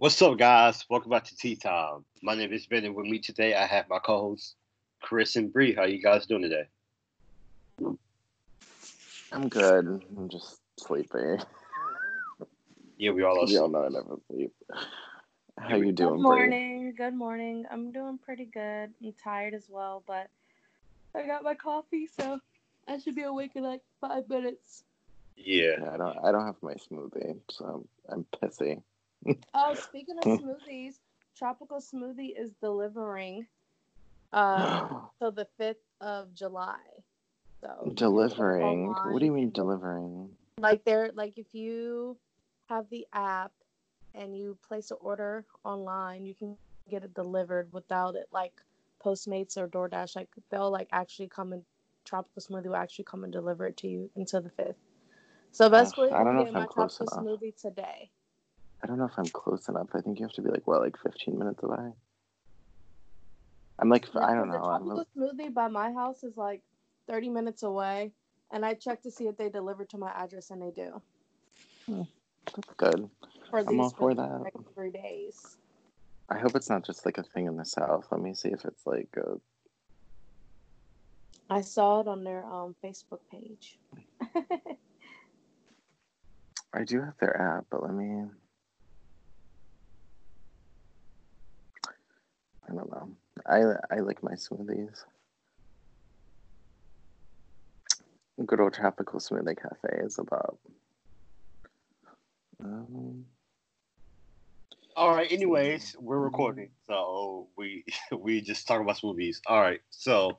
What's up, guys? Welcome back to Tea Time. My name is Ben, and with me today I have my co-hosts Chris and Bree. How you guys doing today? I'm good. I'm just sleepy. Yeah, we all are. You all know I never sleep. How you doing, Good morning. Good morning. I'm doing pretty good. I'm tired as well, but I got my coffee, so I should be awake in like five minutes. Yeah. Yeah, I don't. I don't have my smoothie, so I'm, I'm pissy. Oh, speaking of smoothies, Tropical Smoothie is delivering uh till the fifth of July. So delivering. What do you mean delivering? like they're like if you have the app and you place an order online, you can get it delivered without it like Postmates or DoorDash. Like they'll like actually come and Tropical Smoothie will actually come and deliver it to you until the fifth. So basically, I don't know if I'm close tropical enough. smoothie today. I don't know if I'm close enough. I think you have to be like what, like 15 minutes away. I'm like I don't The know. I'm tropical smoothie by my house is like 30 minutes away, and I check to see if they deliver to my address, and they do. that's good. For I'm all for the that. next three days. I hope it's not just like a thing in the south. Let me see if it's like a I saw it on their um Facebook page. I do have their app, but let me. I don't know. I I like my smoothies. Good old tropical smoothie cafe is about. Um, All right. Anyways, we're recording, so we we just talk about movies. All right. So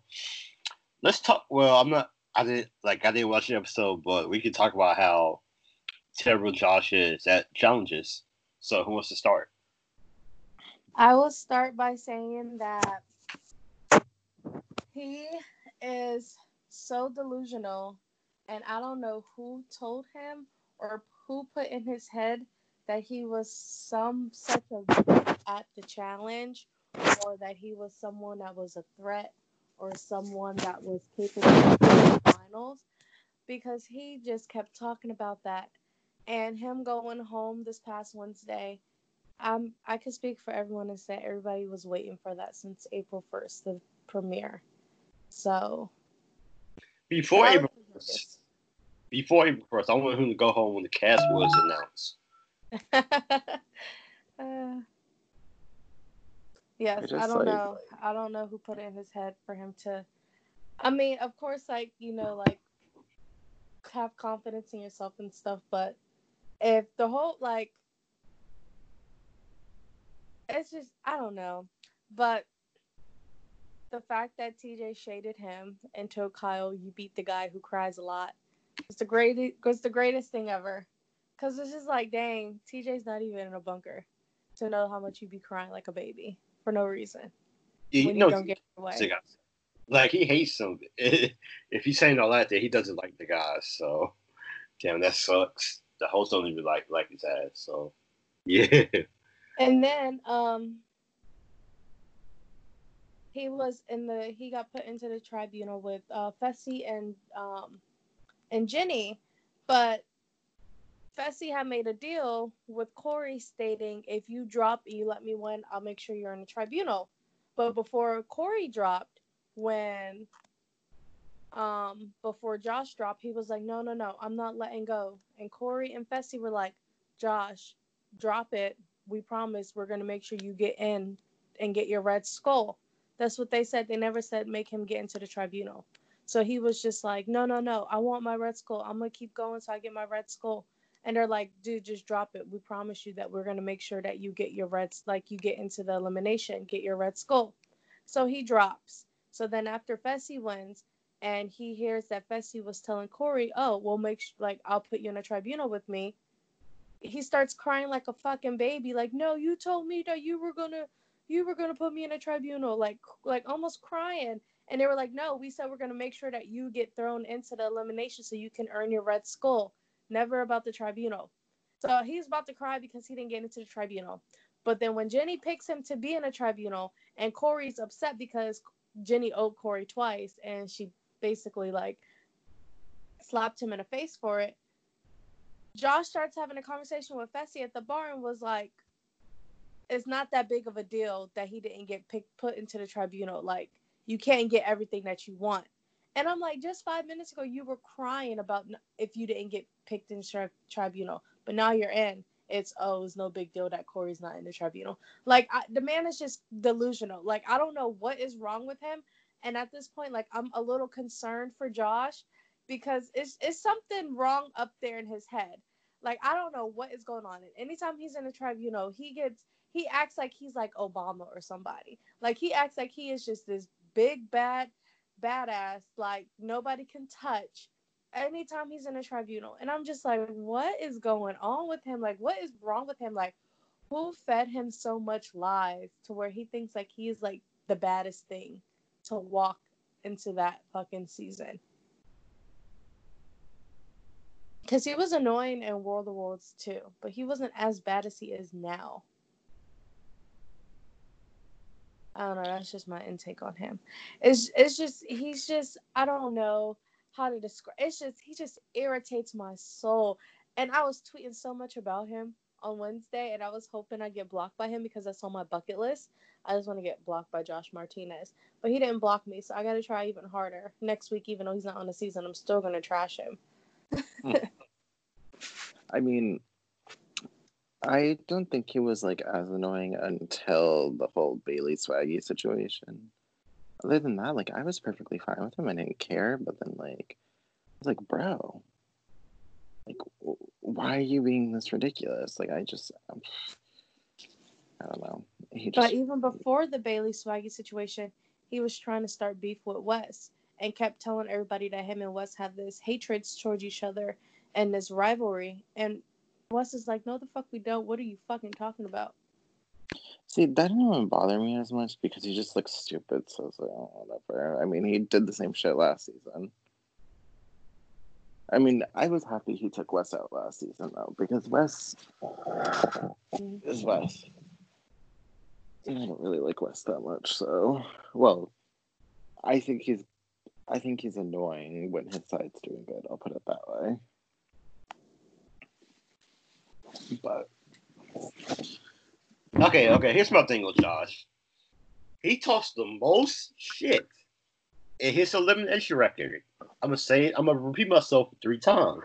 let's talk. Well, I'm not. I didn't like. I didn't watch the episode, but we can talk about how terrible Josh is at challenges. So who wants to start? I will start by saying that he is so delusional, and I don't know who told him or who put in his head that he was some such a at the challenge, or that he was someone that was a threat, or someone that was capable of the finals, because he just kept talking about that, and him going home this past Wednesday. Um, I could speak for everyone and say everybody was waiting for that since April 1st, the premiere. So, Before I April first, before April first, I want him to go home when the cast was announced. uh, yes, I I don't like- know. I don't know who put it in his head for him to. I mean, of course, like you know, like have confidence in yourself and stuff, but if the whole like, it's just I don't know, but the fact that TJ shaded him and told Kyle, "You beat the guy who cries a lot," was the greatest. Was the greatest thing ever. Cause it's just like, dang, TJ's not even in a bunker to know how much you'd be crying like a baby for no reason Yeah, you when know, you don't get your way. the guy. Like he hates him. if he's saying all that, then he doesn't like the guys. So, damn, that sucks. The host don't even like like his ass. So, yeah. And then um he was in the he got put into the tribunal with uh Fessy and um and Jenny, but Fessy had made a deal with Corey stating if you drop you let me win, I'll make sure you're in the tribunal. But before Corey dropped, when um before Josh dropped, he was like, No, no, no, I'm not letting go. And Corey and Fessy were like, Josh, drop it we promise we're going to make sure you get in and get your red skull. That's what they said. They never said make him get into the tribunal. So he was just like, no, no, no, I want my red skull. I'm going to keep going so I get my red skull. And they're like, dude, just drop it. We promise you that we're going to make sure that you get your reds, like you get into the elimination, get your red skull. So he drops. So then after Fessy wins, and he hears that Fessy was telling Corey, oh, we'll make, sh- like, I'll put you in a tribunal with me he starts crying like a fucking baby like no you told me that you were gonna you were gonna put me in a tribunal like like almost crying. And they were like no we said we're gonna make sure that you get thrown into the elimination so you can earn your red skull. Never about the tribunal. So he's about to cry because he didn't get into the tribunal. But then when jenny picks him to be in a tribunal and corey's upset because jenny owed corey twice and she basically like slapped him in the face for it Josh starts having a conversation with Fessy at the bar and was like, it's not that big of a deal that he didn't get picked put into the tribunal. Like you can't get everything that you want. And I'm like, just five minutes ago, you were crying about if you didn't get picked in tri- tribunal, but now you're in. It's oh, it's no big deal that Corey's not in the tribunal. Like I, the man is just delusional. Like I don't know what is wrong with him. And at this point, like I'm a little concerned for Josh because it's it's something wrong up there in his head. Like I don't know what is going on. And anytime he's in the tribunal, he gets he acts like he's like Obama or somebody. Like he acts like he is just this big bad badass like nobody can touch anytime he's in a tribunal and i'm just like what is going on with him like what is wrong with him like who fed him so much lies to where he thinks like he's like the baddest thing to walk into that fucking season because he was annoying in world of worlds too but he wasn't as bad as he is now I don't know. That's just my intake on him. It's it's just he's just I don't know how to describe. It's just he just irritates my soul. And I was tweeting so much about him on Wednesday, and I was hoping I'd get blocked by him because that's on my bucket list. I just want to get blocked by Josh Martinez, but he didn't block me, so I got to try even harder next week. Even though he's not on the season, I'm still gonna trash him. Hmm. I mean, I don't think he was like as annoying until the whole Bayley Swaggy situation. Other than that, like I was perfectly fine with him. I didn't care. But then like I was like, bro, like why are you being this ridiculous? Like I just um, I don't know. He just, but even before the Bayley Swaggy situation, he was trying to start beef with Wes and kept telling everybody that him and Wes had this hatred towards each other and this rivalry. And Wes is like, no, the fuck we don't. What are you fucking talking about? See, that didn't even bother me as much because he just looks stupid. So it's like, oh, whatever. I mean, he did the same shit last season. I mean, I was happy he took Wes out last season though, because Wes is Wes. I don't really like Wes that much, so well, I think he's, I think he's annoying when his side's doing good. I'll put it that way. But okay, okay. Here's my thing with Josh. He tossed the most shit in his elimination record. I'm gonna say it. I'm gonna repeat myself three times.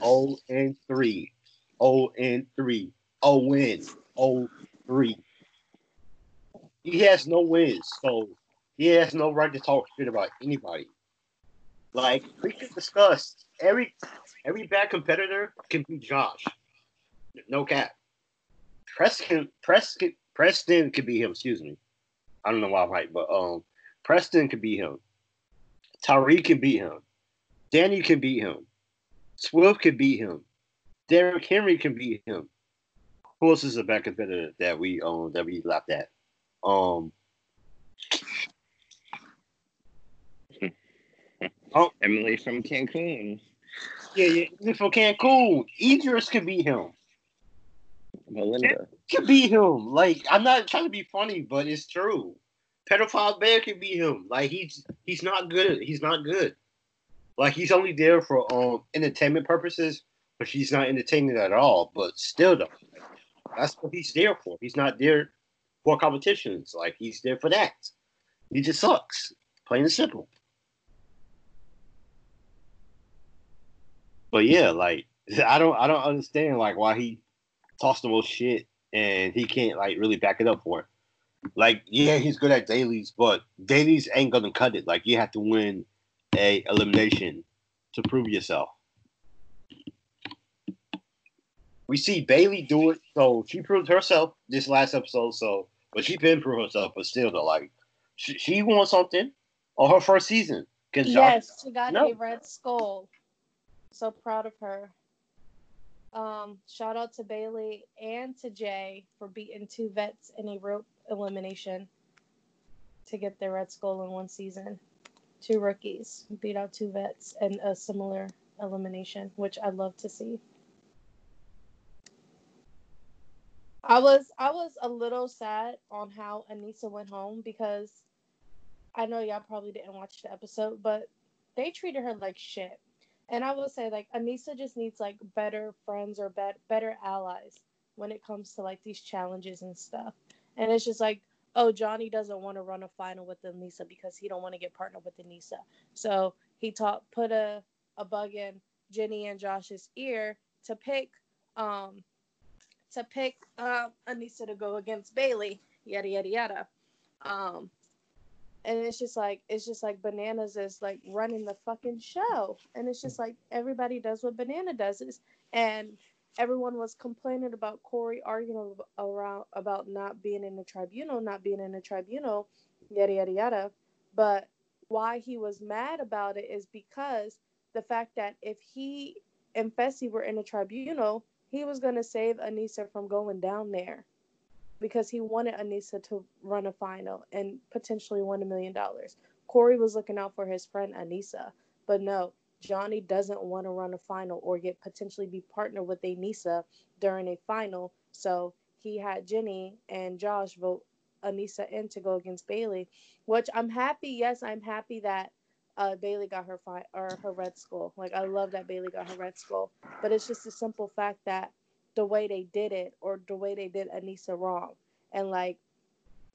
Oh and three. Oh and three. Oh win. Oh three. He has no wins, so he has no right to talk shit about anybody. Like we can discuss every every bad competitor can be Josh. No cap. Preston, Preston, Preston could be him. Excuse me. I don't know why I'm right, but um, Preston could be him. Tariq can beat him. Danny can beat him. Swift can beat him. Derrick Henry can beat him. Who else is a back competitor that we um that we laughed at? Um. oh, Emily from Cancun. Yeah, yeah, from Cancun. Idris can beat him. Melinda. Could be him. Like I'm not trying to be funny, but it's true. Pedophile bear could be him. Like he's he's not good. He's not good. Like he's only there for um entertainment purposes, but he's not entertaining at all. But still, though, that's what he's there for. He's not there for competitions. Like he's there for that. He just sucks. Plain and simple. But yeah, like I don't I don't understand like why he toss the most shit and he can't like really back it up for it. Like, yeah, he's good at dailies, but dailies ain't gonna cut it. Like you have to win a elimination to prove yourself. We see Bayley do it, so she proved herself this last episode. So, but she didn't prove herself, but still, though, like she, she won something on her first season. Yes, Josh, she got no. a red skull. So proud of her. Um, shout out to Bayley and to Jay for beating two vets in a rope elimination to get their Red Skull in one season. Two rookies beat out two vets in a similar elimination, which I love to see. I was I was a little sad on how Aneesa went home because I know y'all probably didn't watch the episode, but they treated her like shit. And I will say, like, Aneesa just needs like better friends or be- better allies when it comes to like these challenges and stuff. And it's just like, oh, Johnny doesn't want to run a final with Aneesa because he don't want to get partnered with Aneesa. So he taught put a, a bug in Jenny and Josh's ear to pick um to pick uh, Aneesa to go against Bayley, yada yada yada. Um and it's just like it's just like bananas is like running the fucking show. And it's just like everybody does what banana does is and everyone was complaining about corey arguing around about not being in the tribunal not being in the tribunal yada yada yada. But why he was mad about it is because the fact that if he and Fessy were in the tribunal he was going to save aneesa from going down there because he wanted Aneesa to run a final and potentially win a million dollars. Corey was looking out for his friend Aneesa, but no, Johnny doesn't want to run a final or get potentially be partnered with Aneesa during a final. So he had Jenny and Josh vote Aneesa in to go against Bayley, which I'm happy. Yes, I'm happy that uh, Bayley got her fi- or her red skull. Like I love that Bayley got her red skull, but it's just a simple fact that the way they did it or the way they did Aneesa wrong. And like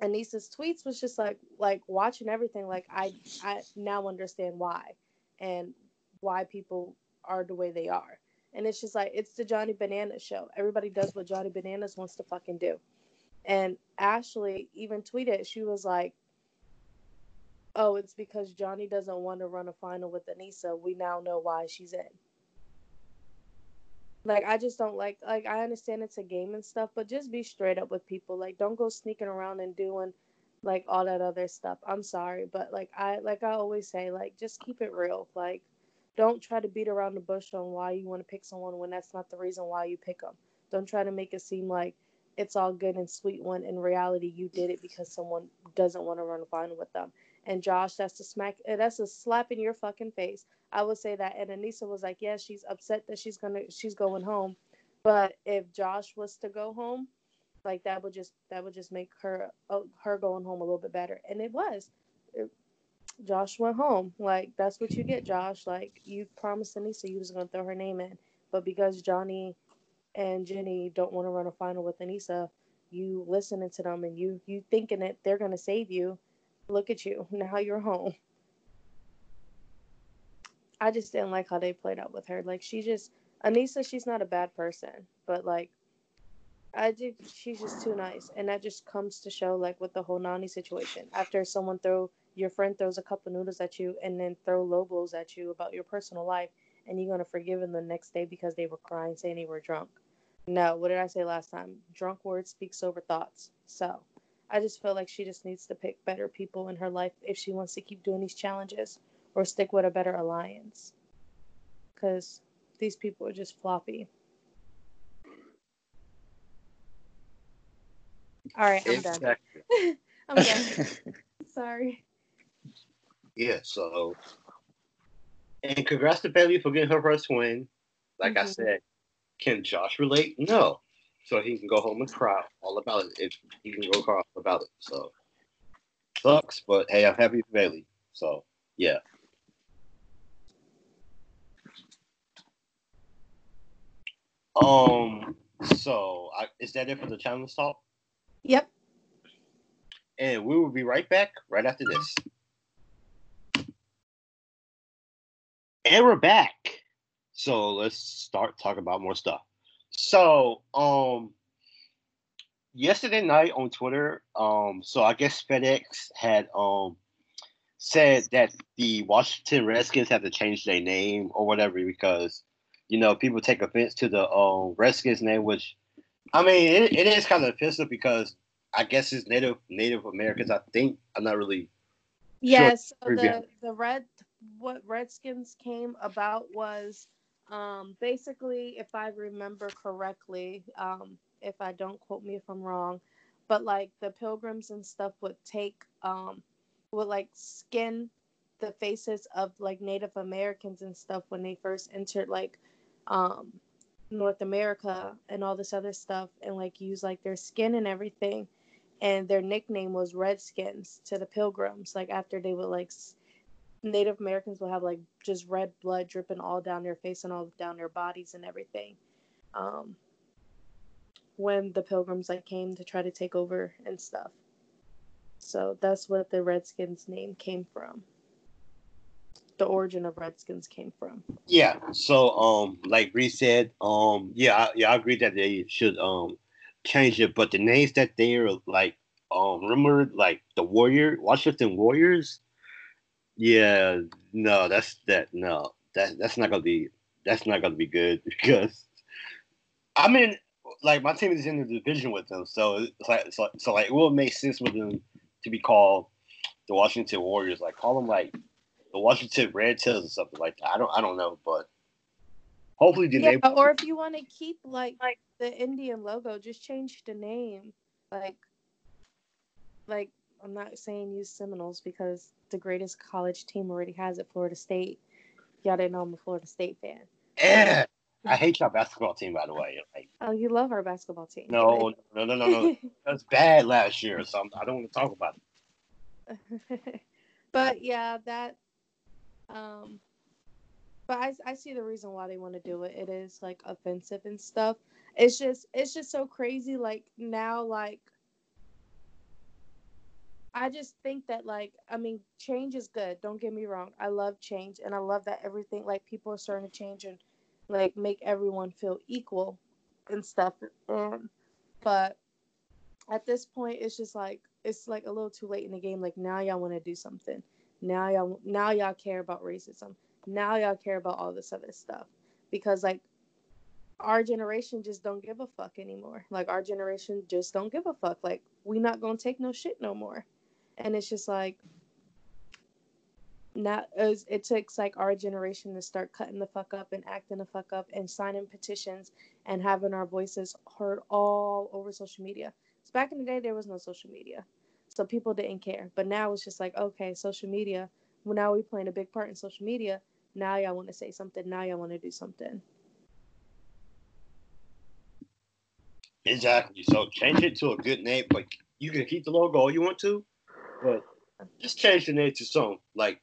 Aneesa's tweets was just like like watching everything like I I now understand why and why people are the way they are. And it's just like it's the Johnny Bananas show. Everybody does what Johnny Bananas wants to fucking do. And Ashley even tweeted, she was like, Oh, it's because Johnny doesn't want to run a final with Aneesa. We now know why she's in. Like I just don't like like I understand it's a game and stuff, but just be straight up with people. Like don't go sneaking around and doing like all that other stuff. I'm sorry, but like I like I always say, like just keep it real. Like don't try to beat around the bush on why you want to pick someone when that's not the reason why you pick them. Don't try to make it seem like it's all good and sweet when in reality you did it because someone doesn't want to run a final with them. And Josh, that's a smack that's a slap in your fucking face I would say that. And Aneesa was like, yeah, she's upset that she's gonna she's going home, but if Josh was to go home, like that would just that would just make her uh, her going home a little bit better. And it was. It, Josh went home. Like that's what you get, Josh. Like you promised Aneesa you was gonna throw her name in, but because Johnny and Jenny don't want to run a final with Aneesa, you listening to them and you you thinking that they're gonna save you. Look at you now. You're home. I just didn't like how they played out with her. Like she just Aneesa, she's not a bad person, but like I did she's just too nice, and that just comes to show like with the whole Nany situation. After someone throw your friend throws a cup of noodles at you and then throw low blows at you about your personal life, and you're gonna forgive them the next day because they were crying saying they were drunk. No, what did I say last time? Drunk words speak sober thoughts. So I just feel like she just needs to pick better people in her life if she wants to keep doing these challenges or stick with a better alliance because these people are just floppy. All right, I'm done. I'm done. Sorry. Yeah, so and congrats to Bayley for getting her first win. Like mm-hmm. I said, can Josh relate? No. So he can go home and cry all about it if he can go cry about it. So sucks, but hey, I'm happy for Bayley. So yeah. Um. So, I, is that it for the challenge talk? Yep. And we will be right back right after this. And we're back. So let's start talking about more stuff. So, um, yesterday night on Twitter, um, so I guess FedEx had um said that the Washington Redskins have to change their name or whatever because you know, people take offense to the um, Redskins name, which I mean, it, it is kind of offensive because I guess it's Native Native Americans. I think I'm not really. Yes, sure. so the the red what Redskins came about was um, basically, if I remember correctly, um, if I don't quote me if I'm wrong, but like the pilgrims and stuff would take um, would like skin the faces of like Native Americans and stuff when they first entered like um, North America and all this other stuff and like use like their skin and everything. And their nickname was Redskins to the Pilgrims. Like after they would like Native Americans will have like just red blood dripping all down their face and all down their bodies and everything. Um, when the Pilgrims like came to try to take over and stuff. So that's what the Redskins name came from. The origin of Redskins came from. Yeah. So, um, like Reese said, um, yeah, I, yeah, I agree that they should um change it, but the names that they're like, um, remember like the Warrior, Washington Warriors. Yeah, no, that's that. No, that that's not gonna be that's not gonna be good because, I mean, like my team is in the division with them, so it's like so, so like it will make sense with them to be called the Washington Warriors. Like call them like the Washington Red Tails or something like that. I don't I don't know, but hopefully the Yeah, name. or if you want to keep like like the Indian logo, just change the name. Like, like I'm not saying use Seminoles because the greatest college team already has it, Florida State. Y'all didn't know I'm a Florida State fan. Eh, I hate your basketball team, by the way. Like, Oh, you love our basketball team. no, no, no, no, no. That was bad last year, so I'm, I don't want to talk about it. but yeah, that. Um, but I I see the reason why they want to do it. It is like offensive and stuff. It's just it's just so crazy. Like now, like I just think that like I mean change is good. Don't get me wrong. I love change and I love that everything like people are starting to change and like make everyone feel equal and stuff. Um, but at this point, it's just like it's like a little too late in the game. Like now y'all want to do something. Now y'all now y'all care about racism. Now y'all care about all this other stuff because like our generation just don't give a fuck anymore. Like our generation just don't give a fuck. Like we not gonna take no shit no more. And it's just like not as it takes like our generation to start cutting the fuck up and acting the fuck up and signing petitions and having our voices heard all over social media. So back in the day there was no social media. So people didn't care. But now it's just like, okay, social media. Well now we playing a big part in social media. Now y'all want to say something. Now y'all want to do something. Exactly. So change it to a good name. Like you can keep the logo all you want to, but just change the name to something like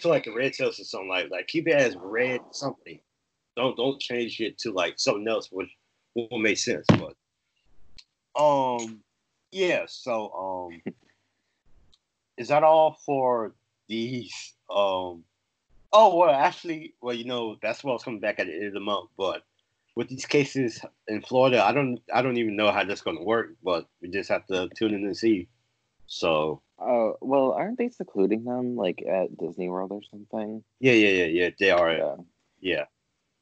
to like a red tails or something like like keep it as red something. Don't don't change it to like something else which will make sense. But um yeah, so um is that all for these um oh well actually well you know that's basketball's coming back at the end of the month, but with these cases in Florida, I don't I don't even know how that's gonna work, but we just have to tune in and see. So Oh well, aren't they secluding them like at Disney World or something? yeah, yeah, yeah, yeah, they are. Yeah. Yeah.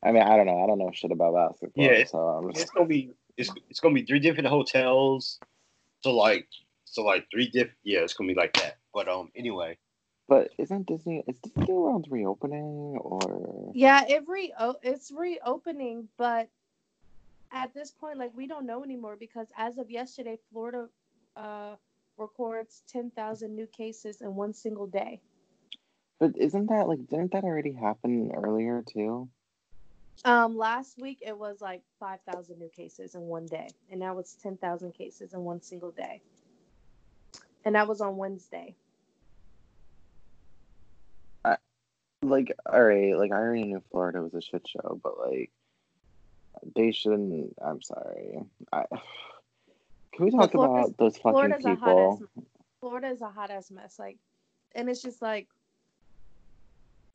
I mean, I don't know. I don't know shit about basketball. Yeah, it's- so I'm It's gonna be it's it's gonna be three different hotels. So like so like three diff yeah, it's gonna be like that. But um anyway. but isn't Disney is Disney World reopening or? Yeah, it re it's reopening, but at this point, like we don't know anymore because as of yesterday, Florida uh, records ten thousand new cases in one single day. But isn't that like didn't that already happen earlier too? Um, last week it was like five thousand new cases in one day, and now it's ten thousand cases in one single day, and that was on Wednesday. Like, all right, like I already knew Florida was a shit show, but like they shouldn't. I'm sorry. I, can we talk about those fucking Florida's people? Florida is a hot ass mess. Like, and it's just like,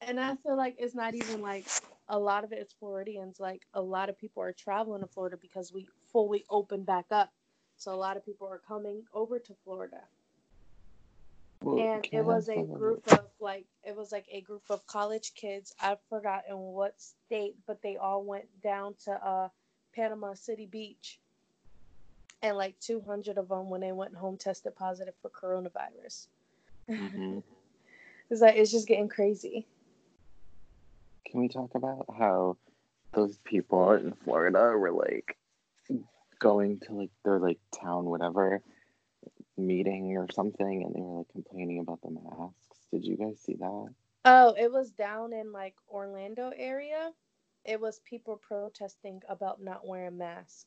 and I feel like it's not even like a lot of it is Floridians. Like, a lot of people are traveling to Florida because we fully opened back up. So a lot of people are coming over to Florida, Well, and it was a group of like it was like a group of college kids. I've forgotten what state, but they all went down to uh, Panama City Beach and like 200 of them when they went home tested positive for coronavirus. Mhm. It's like it's just getting crazy. Can we talk about how those people in Florida were like going to like their like town whatever meeting or something and they were like complaining about the masks. Did you guys see that? Oh, it was down in like Orlando area. It was people protesting about not wearing masks.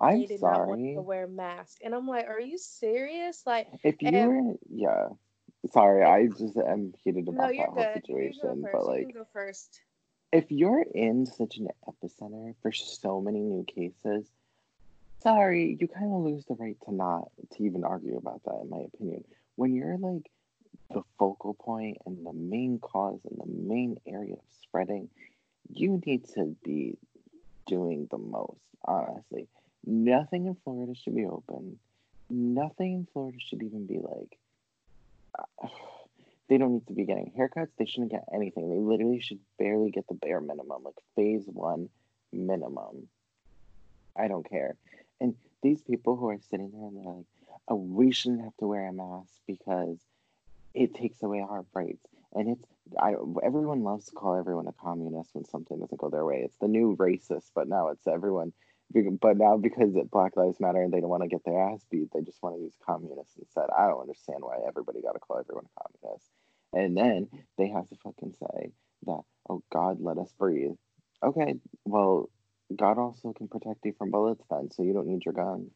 I'm did not want sorry. to wear masks, and I'm like, are you serious? Like, If you and- were yeah. Sorry, I just am heated about you're that whole good. Situation. But like first. if you're in such an epicenter for so many new cases, sorry, you kind of lose the right to not to even argue about that, in my opinion. When you're like the focal point and the main cause and the main area of spreading, you need to be doing the most, honestly. Nothing in Florida should be open. Nothing in Florida should even be like. they don't need to be getting haircuts. They shouldn't get anything. They literally should barely get the bare minimum, like phase one minimum. I don't care. And these people who are sitting there and they're like, oh, we shouldn't have to wear a mask because it takes away our rights. And it's I everyone loves to call everyone a communist when something doesn't go their way. It's the new racist, but now it's everyone. But now because Black Lives Matter and they don't want to get their ass beat, they just want to use communist instead. I don't understand why everybody got to call everyone communist. And then they have to fucking say that, oh God, let us breathe. Okay, well, God also can protect you from bullets then, so you don't need your gun.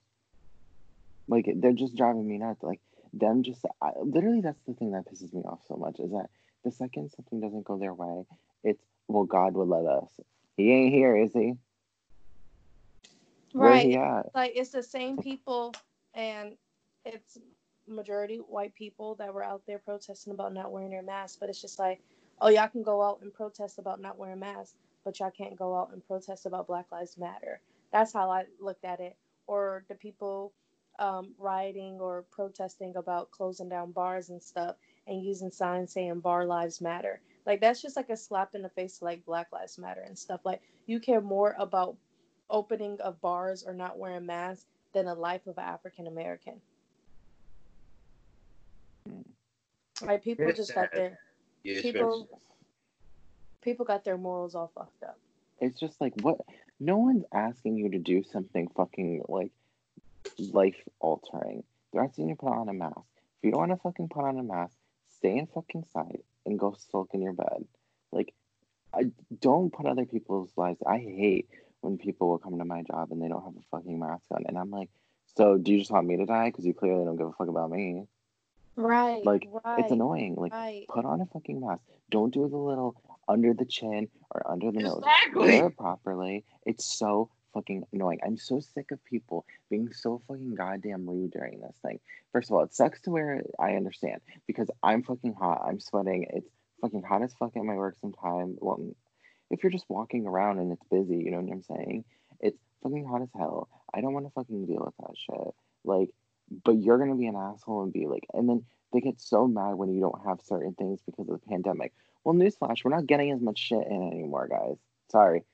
Like they're just driving me nuts. Like them just I, literally that's the thing that pisses me off so much is that the second something doesn't go their way, it's well God would let us. He ain't here, is he? Right. Like it's the same people and it's majority white people that were out there protesting about not wearing their masks, but it's just like, oh y'all can go out and protest about not wearing masks but y'all can't go out and protest about Black Lives Matter. That's how I looked at it. Or the people um, rioting or protesting about closing down bars and stuff and using signs saying bar lives matter. Like that's just like a slap in the face to like Black Lives Matter and stuff. Like you care more about opening of bars or not wearing masks than a life of an African American. Hmm. Like people just got their people people got their morals all fucked up. It's just like what no one's asking you to do something fucking like life altering. They're asking you to put on a mask. If you don't want to fucking put on a mask, stay in fucking sight and go sulk in your bed. Like I don't put other people's lives. I hate when people will come to my job and they don't have a fucking mask on, and I'm like, so do you just want me to die? Because you clearly don't give a fuck about me. Right. Like right, it's annoying. Like right. put on a fucking mask. Don't do the little under the chin or under the nose. exactly. nose. Wear it properly. It's so fucking annoying. I'm so sick of people being so fucking goddamn rude during this thing. First of all, it sucks to wear it. I understand because I'm fucking hot. I'm sweating. It's fucking hot as fuck at my work sometimes. Well, if you're just walking around and it's busy, you know what I'm saying? It's fucking hot as hell. I don't want to fucking deal with that shit. Like, but you're gonna be an asshole and be like, and then they get so mad when you don't have certain things because of the pandemic. Well, newsflash, we're not getting as much shit in anymore, guys. Sorry.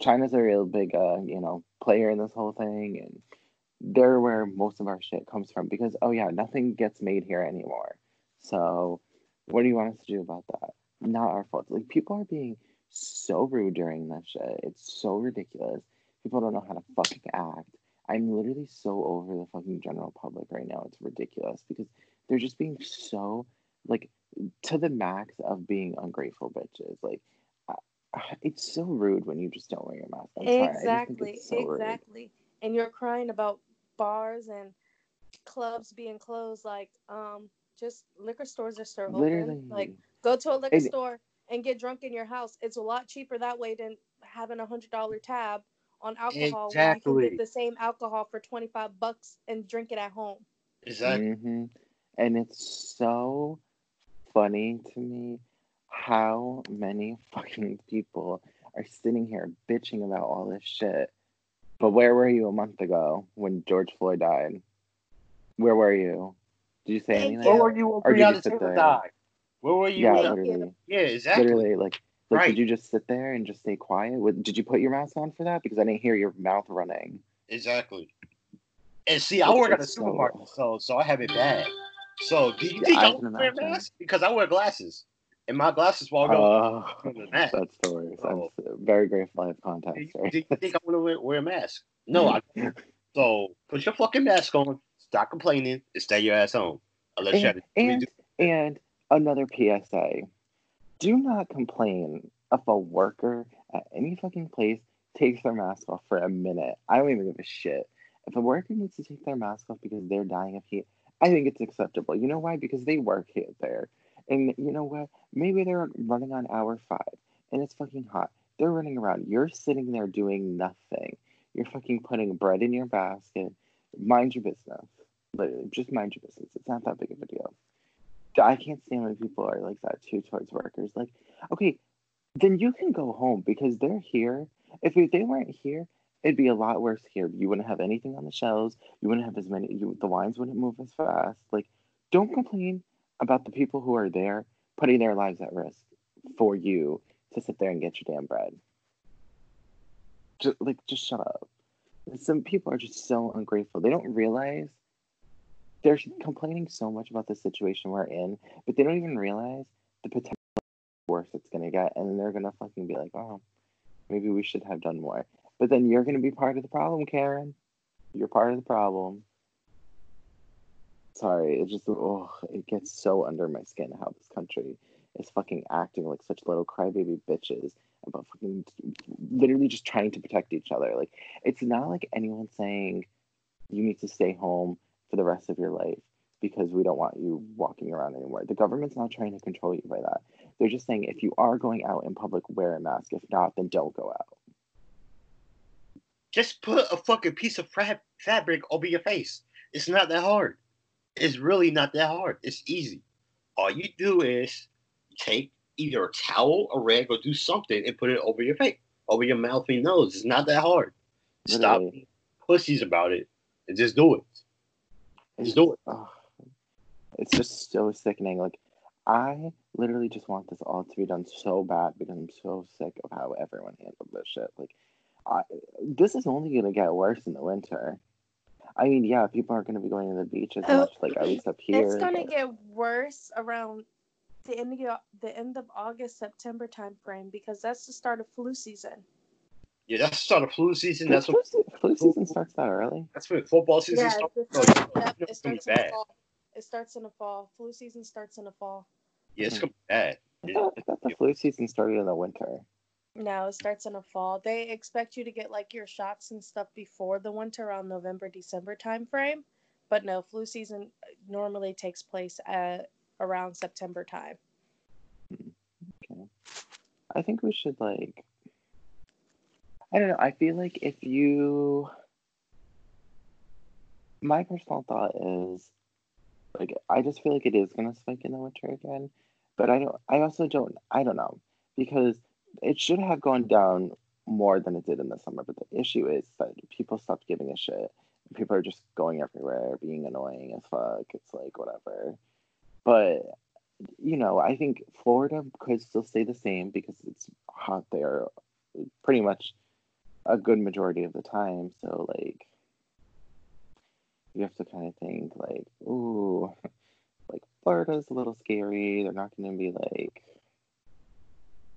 China's a real big, uh, you know, player in this whole thing, and they're where most of our shit comes from because, oh yeah, nothing gets made here anymore. So, what do you want us to do about that? Not our fault. Like, people are being so rude during this shit. It's so ridiculous. People don't know how to fucking act. I'm literally so over the fucking general public right now. It's ridiculous because they're just being so like to the max of being ungrateful bitches. Like, it's so rude when you just don't wear your mask. I'm exactly, so exactly. Rude. And you're crying about bars and clubs being closed. Like, um, just liquor stores are still Literally. open. Like, go to a liquor store and get drunk in your house. It's a lot cheaper that way than having a hundred dollar tab on alcohol exactly. you can get the same alcohol for twenty five bucks and drink it at home. Exactly. Mm-hmm. And it's so funny to me how many fucking people are sitting here bitching about all this shit. But where were you a month ago when George Floyd died? Where were you? Did you say anything? Where were you when Breonna Taylor died? Where were you? Yeah, literally. Yeah, exactly. Literally, like, like right. did you just sit there and just stay quiet? Did you put your mask on for that? Because I didn't hear your mouth running. Exactly. And see, I work at a supermarket, so so I have it bad. So do you think I, I wear a mask? Because I wear glasses. And my glasses go. Uh, that's stories. So, I'm very grateful I have contacts. Do you, you think I want to wear, wear a mask? No, I So put your fucking mask on, stop complaining, and stay your ass home. Unless and, you and, and another PSA. Do not complain if a worker at any fucking place takes their mask off for a minute. I don't even give a shit. If a worker needs to take their mask off because they're dying of heat, I think it's acceptable. You know why? Because they work here there. And you know what? Maybe they're running on hour five and it's fucking hot. They're running around. You're sitting there doing nothing. You're fucking putting bread in your basket. Mind your business. Literally, just mind your business. It's not that big of a deal. I can't stand when people are like that too towards workers. Like, okay, then you can go home because they're here. If they weren't here, it'd be a lot worse here. You wouldn't have anything on the shelves. You wouldn't have as many. You, the lines wouldn't move as fast. Like, don't complain about the people who are there putting their lives at risk for you to sit there and get your damn bread. Just like, just shut up. Some people are just so ungrateful. They don't realize they're complaining so much about the situation we're in, but they don't even realize the potential worse it's gonna get, and they're gonna fucking be like, oh, maybe we should have done more. But then you're gonna be part of the problem, Karen. You're part of the problem. Sorry, it just oh, it gets so under my skin how this country is fucking acting like such little crybaby bitches about fucking literally just trying to protect each other. Like it's not like anyone saying you need to stay home for the rest of your life because we don't want you walking around anymore. The government's not trying to control you by that. They're just saying if you are going out in public, wear a mask. If not, then don't go out. Just put a fucking piece of fab- fabric over your face. It's not that hard. It's really not that hard. It's easy. All you do is take either a towel, a rag, or do something and put it over your face, over your mouth and nose. It's not that hard. Stop pussies about it and just do it. Just do it. Oh, it's just so sickening. Like I literally just want this all to be done so bad because I'm so sick of how everyone handled this shit. Like, I, this is only gonna get worse in the winter. I mean, yeah, people aren't gonna be going to the beach as oh, much, like at least up here. It's gonna but... get worse around the end of the end of August, September time frame because that's the start of flu season. Yeah, that's the start of flu season. That's flu, what flu season starts that early. That's when football season yeah, starts. Starts, yep, it starts in the fall. It starts in the fall. Flu season starts in the fall. Yeah, it's hmm. gonna be bad. I thought, I thought the flu season started in the winter. No, it starts in the fall. They expect you to get like your shots and stuff before the winter on November, December time frame. But no, flu season uh, normally takes place at around September time. Hmm. Okay. I think we should like I don't know. I feel like if you my personal thought is like I just feel like it is gonna spike in the winter again. But I don't I also don't I don't know. Because it should have gone down more than it did in the summer. But the issue is that people stopped giving a shit. People are just going everywhere, being annoying as fuck. It's like whatever. But you know, I think Florida could still stay the same because it's hot there pretty much a good majority of the time. So like you have to kind of think like, ooh, like Florida's a little scary. They're not going to be like,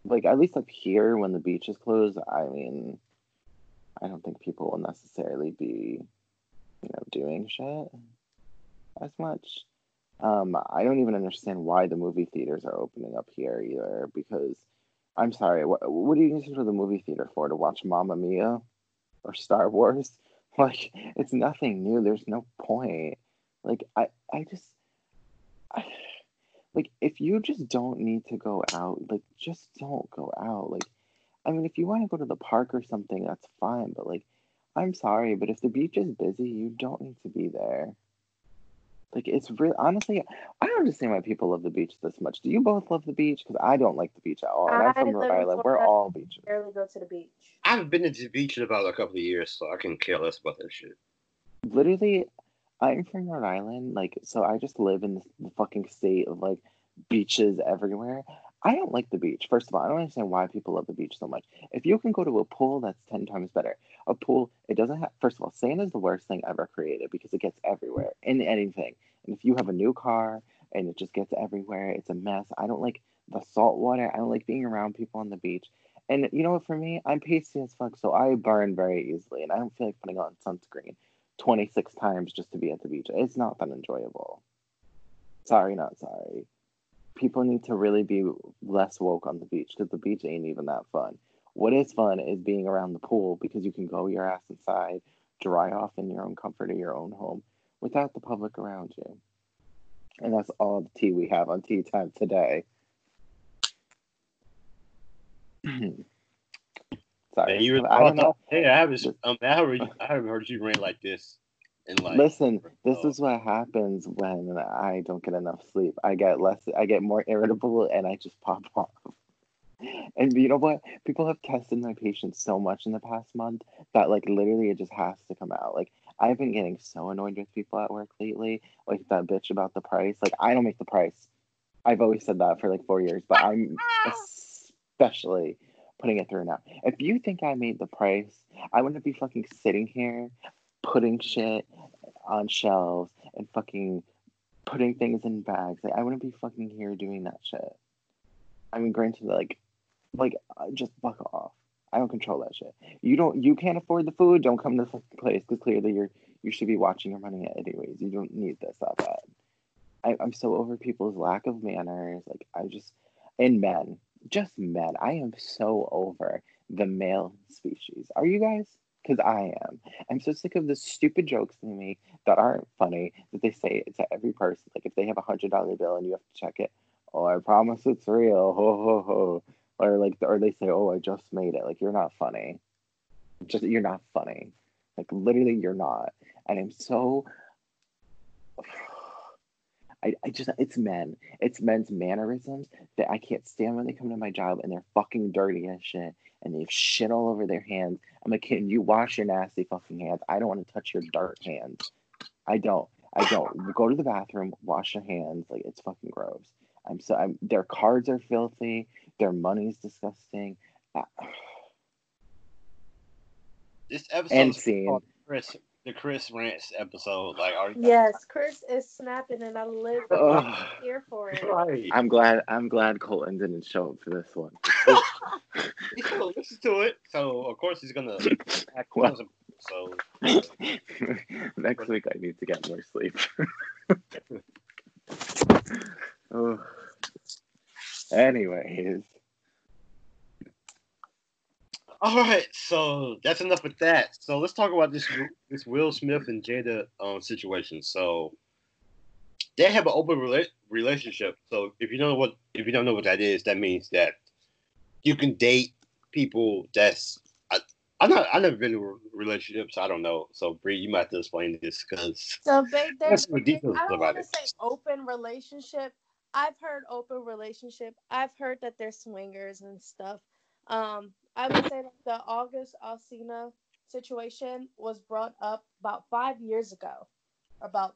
like at least up here when the beach is closed. I mean, I don't think people will necessarily be, you know, doing shit as much. Um, I don't even understand why the movie theaters are opening up here either. Because I'm sorry, what what are you going to the movie theater for? To watch Mamma Mia or Star Wars? Like it's nothing new. There's no point. Like I I just I, like if you just don't need to go out, like just don't go out. Like I mean, if you want to go to the park or something, that's fine. But like, I'm sorry, but if the beach is busy, you don't need to be there. Like it's really honestly, I don't understand why people love the beach this much. Do you both love the beach? Because I don't like the beach at all. And I'm from Rhode Island. We're all beaches. Barely go to the beach. I haven't been to the beach in about a couple of years, so I can care less about that shit. Literally, I'm from Rhode Island, like so. I just live in the fucking state of like beaches everywhere. I don't like the beach. First of all, I don't understand why people love the beach so much. If you can go to a pool, that's 10 times better. A pool, it doesn't have, first of all, sand is the worst thing ever created because it gets everywhere in anything. And if you have a new car and it just gets everywhere, it's a mess. I don't like the salt water. I don't like being around people on the beach. And you know what, for me, I'm pasty as fuck, so I burn very easily. And I don't feel like putting on sunscreen 26 times just to be at the beach. It's not that enjoyable. Sorry, not sorry people need to really be less woke on the beach because the beach ain't even that fun. What is fun is being around the pool because you can go your ass inside, dry off in your own comfort of your own home without the public around you. And that's all the tea we have on tea time today. Sorry. Man, you I don't know. Hey, I haven't, um, I haven't, I haven't heard you rant like this. Like, Listen, this oh. is what happens when I don't get enough sleep. I get less, I get more irritable, and I just pop off. And you know what? People have tested my patience so much in the past month that like literally it just has to come out. Like I've been getting so annoyed with people at work lately, like that bitch about the price. Like I don't make the price. I've always said that for like four years, but I'm especially putting it through now. If you think I made the price, I wouldn't be fucking sitting here putting shit on shelves and fucking putting things in bags. Like, I wouldn't be fucking here doing that shit. I mean, granted, like, like uh, just fuck off. I don't control that shit. You don't. You can't afford the food. Don't come to the fucking place because clearly you're. You should be watching your money anyways. You don't need this that bad. I, I'm so over people's lack of manners. Like I just, and men, just men. I am so over the male species. Are you guys? Because I am. I'm so sick of the stupid jokes they make that aren't funny that they say to every person. Like if they have a hundred dollar bill and you have to check it, oh, I promise it's real. Ho ho ho. Or like, or they say, oh, I just made it. Like you're not funny. Just you're not funny. Like literally, you're not. And I'm so. I, I just it's men. It's men's mannerisms that I can't stand when they come to my job and they're fucking dirty as shit and they have shit all over their hands. I'm like, can you wash your nasty fucking hands? I don't want to touch your dirt hands. I don't. I don't. Go to the bathroom, wash your hands. Like it's fucking gross. I'm so. I'm. Their cards are filthy. Their money's disgusting. Uh, This episode is scene. Chris, the Chris Rants episode. Like, are Yes, Chris is snapping, and I live Ugh. here for it. right? I'm glad. I'm glad Colton didn't show up for this one. He's gonna listen to it, so of course he's gonna act Well. So Next week I need to get more sleep. oh. Anyways, all right, so that's enough with that. So let's talk about this this Will Smith and Jada um, situation. So they have an open rela- relationship. So if you don't know what if you don't know what that is, that means that you can date people that's I, I'm not I've never been in a relationship, so I don't know. So Bree, you might have to explain this because So they, That's some details I don't about want to it. say open relationship. I've heard open relationship. I've heard that they're swingers and stuff. Um, I would say that the August Alsina situation was brought up about five years ago about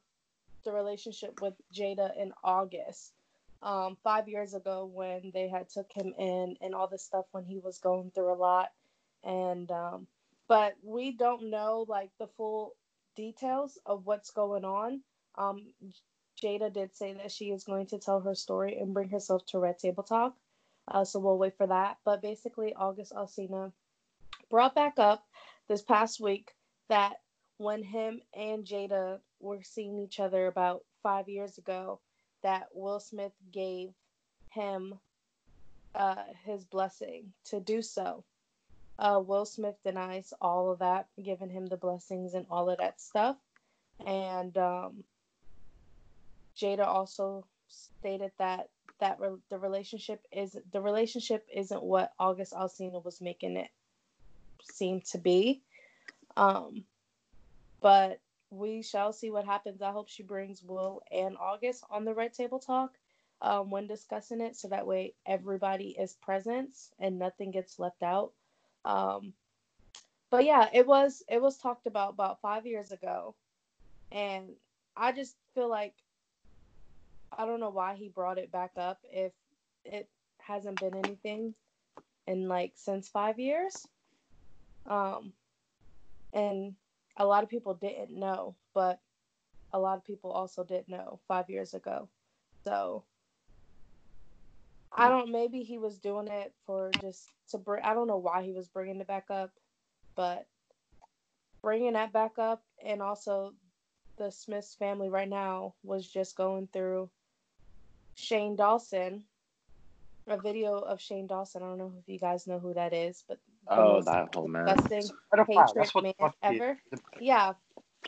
the relationship with Jada in August. Um, five years ago when they had took him in and all this stuff when he was going through a lot. And um, but we don't know like the full details of what's going on. Um, Jada did say that she is going to tell her story and bring herself to Red Table Talk. Uh, so we'll wait for that. But basically, August Alsina brought back up this past week that when him and Jada were seeing each other about five years ago, that Will Smith gave him uh, his blessing to do so. Uh, Will Smith denies all of that, giving him the blessings and all of that stuff. And um, Jada also stated that that re- the relationship is the relationship isn't what August Alsina was making it seem to be. Um, but we shall see what happens. I hope she brings Will and August on the Red Table Talk um, when discussing it, so that way everybody is present and nothing gets left out. Um, but yeah, it was it was talked about about five years ago, and I just feel like I don't know why he brought it back up if it hasn't been anything in like since five years. Um, and a lot of people didn't know, but a lot of people also did know five years ago. So I don't. Maybe he was doing it for just to bring. I don't know why he was bringing it back up, but bringing that back up, and also the Smiths family right now was just going through Shane Dawson, a video of Shane Dawson. I don't know if you guys know who that is, but oh, that whole mess. disgusting Pedophile, hatred what man the fuck ever. Yeah,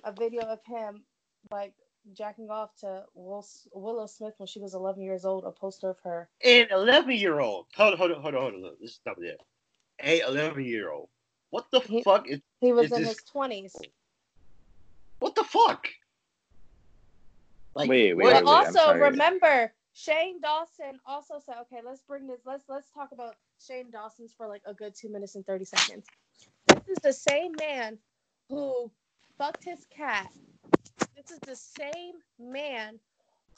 a video of him like jacking off to Will, Willow Smith when she was 11 years old. A poster of her. An 11 year old. Hold on, hold on, hold on, hold on. Let's stop there. A 11 year old. What the He- fuck? Is, He was Is in this- his twenties. what the fuck? Like, Wait, wait, what- But wait, also remember, Shane Dawson also said, okay, let's bring this. Let's let's talk about Shane Dawson's for like a good two minutes and thirty seconds. This is the same man who fucked his cat. This is the same man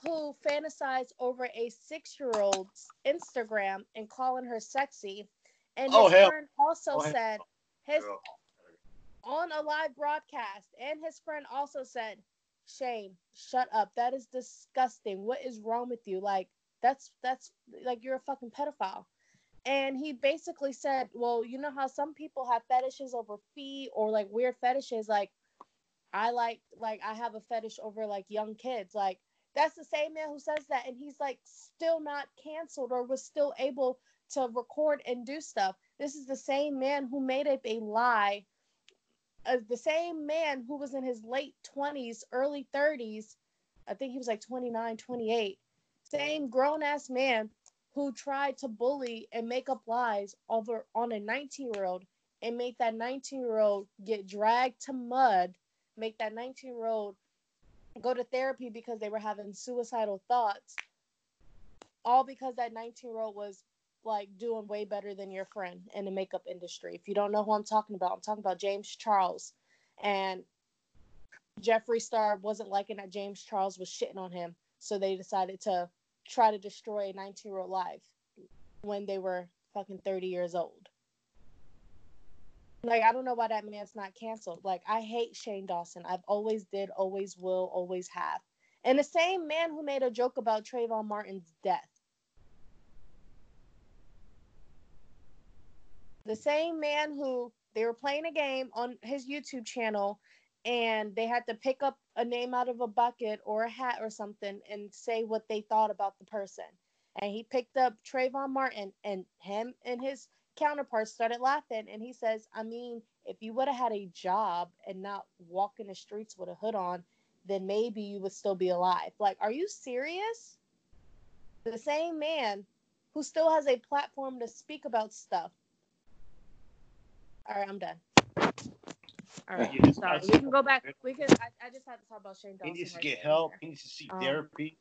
who fantasized over a six-year-old's Instagram and calling her sexy. And Oh, his hell. friend also Oh, hell. said his on a live broadcast, and his friend also said, "Shane, shut up. That is disgusting. What is wrong with you? Like that's that's like you're a fucking pedophile." And he basically said, "Well, you know how some people have fetishes over feet or like weird fetishes. Like I like like I have a fetish over like young kids. Like that's the same man who says that, and he's like still not canceled or was still able to record and do stuff. This is the same man who made up a lie uh, the same man who was in his late 20s, early 30s, I think he was like 29, 28, same grown ass man who tried to bully and make up lies over on a 19 year old and make that 19 year old get dragged to mud, make that 19 year old go to therapy because they were having suicidal thoughts, all because that 19 year old was like doing way better than your friend in the makeup industry. If you don't know who I'm talking about, I'm talking about James Charles. And Jeffree Star wasn't liking that James Charles was shitting on him. So they decided to try to destroy a 19 year old life when they were fucking 30 years old. Like, I don't know why that man's not canceled. Like, I hate Shane Dawson. I've always did, always will, always have. And the same man who made a joke about Trayvon Martin's death. The same man who they were playing a game on his YouTube channel and they had to pick up a name out of a bucket or a hat or something and say what they thought about the person. And he picked up Trayvon Martin and him and his counterparts started laughing and he says, I mean, if you would have had a job and not walk in the streets with a hood on, then maybe you would still be alive. Like, are you serious? The same man who still has a platform to speak about stuff all right, I'm done. All right, Yeah, sorry. it's- We can go back. We can. I, I just had to talk about Shane Dawson. He needs to right get there. help. He needs to seek Um, therapy.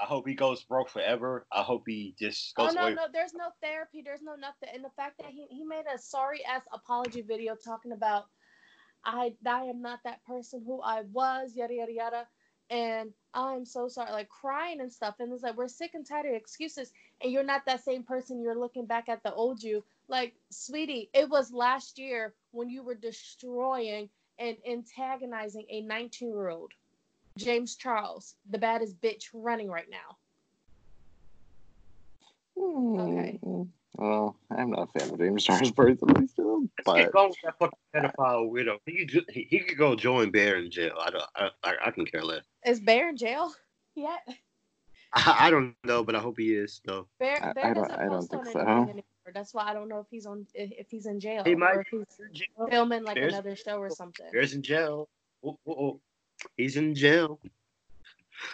I hope he goes broke forever. I hope he just Oh goes no, away. no, there's no therapy. There's no nothing. And the fact that he, he made a sorry ass apology video talking about I I am not that person who I was, yada yada yada. And I'm so sorry, like crying and stuff. And it's like we're sick and tired of excuses. And you're not that same person. You're looking back at the old you. Like, sweetie, it was last year when you were destroying and antagonizing a 19 year old. James Charles, the baddest bitch running right now. Okay. Hmm. Well, I'm not a fan of James Charles personally, still, Let's but get going with that fucking pedophile widow. He could, he, he could go join Bear in jail. I don't. I, I, I can care less. Is Bear in jail yet? I, I don't know, but I hope he is though. Bear, I- Bear I don't- doesn't I don't think so. anymore. That's why I don't know if he's on if if he's in jail He or might if he's be in jail. filming like Bear's- another show or something. Bear's in jail. Oh, oh, oh. He's in jail.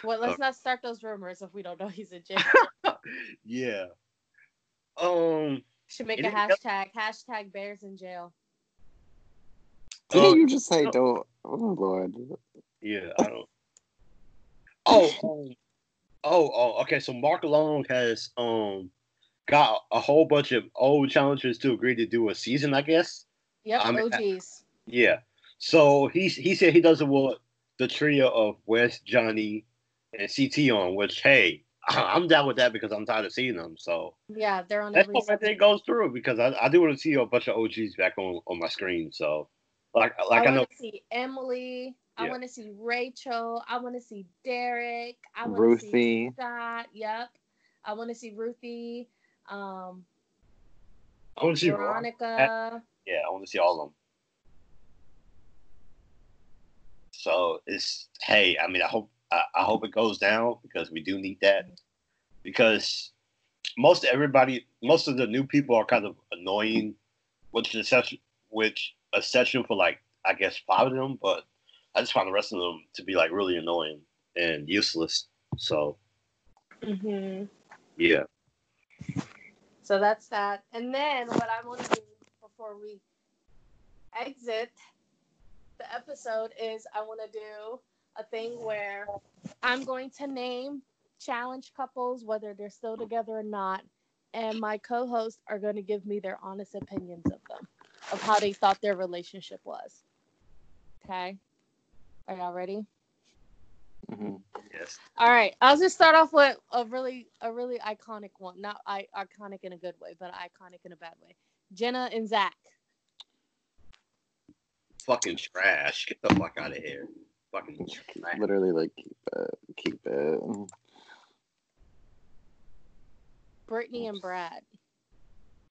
Well, let's Uh, not start those rumors if we don't know he's in jail. yeah. Um. Should make a Anything else? hashtag hashtag Bears in jail. didn't you just say no. don't? Oh lord. Yeah. I don't. Oh. um, oh. Oh. Okay. So Mark Long has um got a whole bunch of old challengers to agree to do a season. I guess. Yep, I mean, OGs. Yeah. So he he said he doesn't want the trio of Wes, Johnny, and CT on. Which hey, I'm down with that because I'm tired of seeing them. So Yeah, they're on that's every what season. it goes through because I, I do want to see a bunch of OGs back on on my screen. So like like I, I know want to see Emily. I want to see Rachel. I want to see Derek. I want to see Ruthie. Scott. Yep. I want to see Ruthie. Um, I want to see Veronica. Veronica. Yeah, I want to see all of them. So it's hey, I mean, I hope I, I hope it goes down because we do need that because most everybody, most of the new people are kind of annoying, which is exception, which exception for like I guess five of them, but I just find the rest of them to be like really annoying and useless. So hmm yeah, So that's that. And then what I want to do before we exit the episode is I want to do a thing where I'm going to name challenge couples, whether they're still together or not, and my co hosts are going to give me their honest opinions of them, of how they thought their relationship was. Okay. Are y'all ready? Hmm Yes. All right. I'll just start off with a really, a really iconic one. Not I, iconic in a good way, but iconic in a bad way. Jenna and Zach. Fucking trash. Get the fuck out of here. Fucking trash. Literally, like keep it, keep it. Brittany and Brad.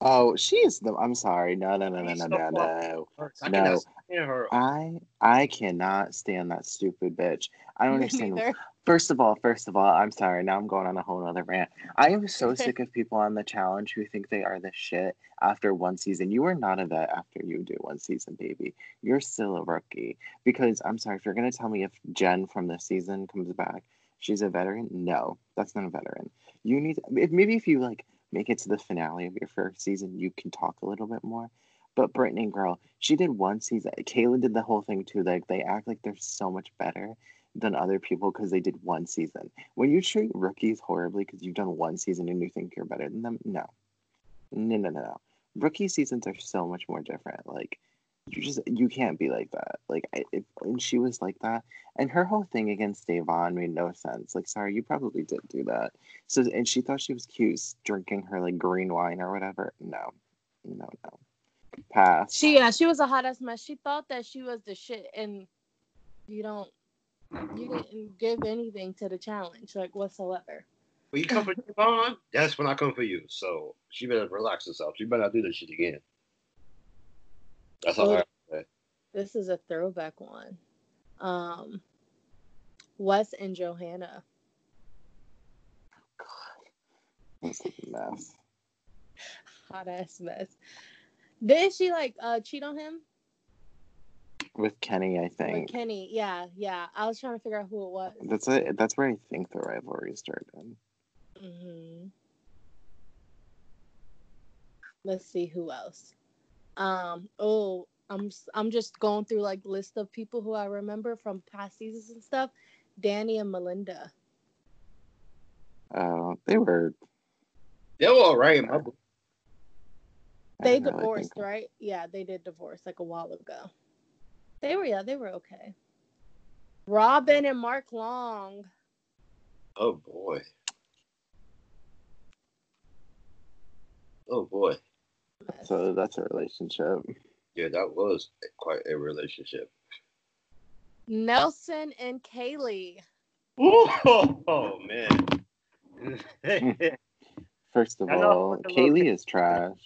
Oh, she is the. I'm sorry. No, no, no, no, no, no, no. No. cannot stand her. I I cannot stand that stupid bitch. I don't Me understand. neither. First of all, first of all, I'm sorry. Now I'm going on a whole other rant. I am so sick of people on the challenge who think they are the shit after one season. You are not a vet after you do one season, baby. You're still a rookie. Because I'm sorry, if you're gonna tell me if Jen from this season comes back, she's a veteran. No, that's not a veteran. You need if maybe if you like make it to the finale of your first season, you can talk a little bit more. But Brittany, girl, she did one season. Kayla did the whole thing too. Like they act like they're so much better than other people because they did one season. When you treat rookies horribly because you've done one season and you think you're better than them, no, no, no, no, no. Rookie seasons are so much more different. Like you just you can't be like that. Like I, if, and she was like that, and her whole thing against Davon made no sense. Like, sorry, you probably did do that. So and she thought she was cute drinking her like green wine or whatever. No, no, no. Pass. She yeah, she was a hot ass mess. She thought that she was the shit, and you don't, you didn't give anything to the challenge like whatsoever. When you come for Devon, that's when I come for you. So she better relax herself. She better not do this shit again. That's all I have to say. This is a throwback one. Um, Wes and Johanna. It's a mess. Hot ass mess. Didn't she like uh cheat on him With Kenny, I with think. Kenny? Yeah, yeah. I was trying to figure out who it was. That's it. That's where I think the rivalry started. hmm Let's see who else. Um. Oh, I'm I'm just going through like list of people who I remember from past seasons and stuff. Danny and Melinda. Uh, they were. They were all right in my They didn't really divorced, right? Yeah, they did divorce like a while ago. They were yeah, they were okay. Robin and Mark Long. Oh boy. Oh boy. So that's a relationship. Yeah, that was quite a relationship. Nelson and Kaylee. Oh, man. First of all, with the little Kaylee is trash.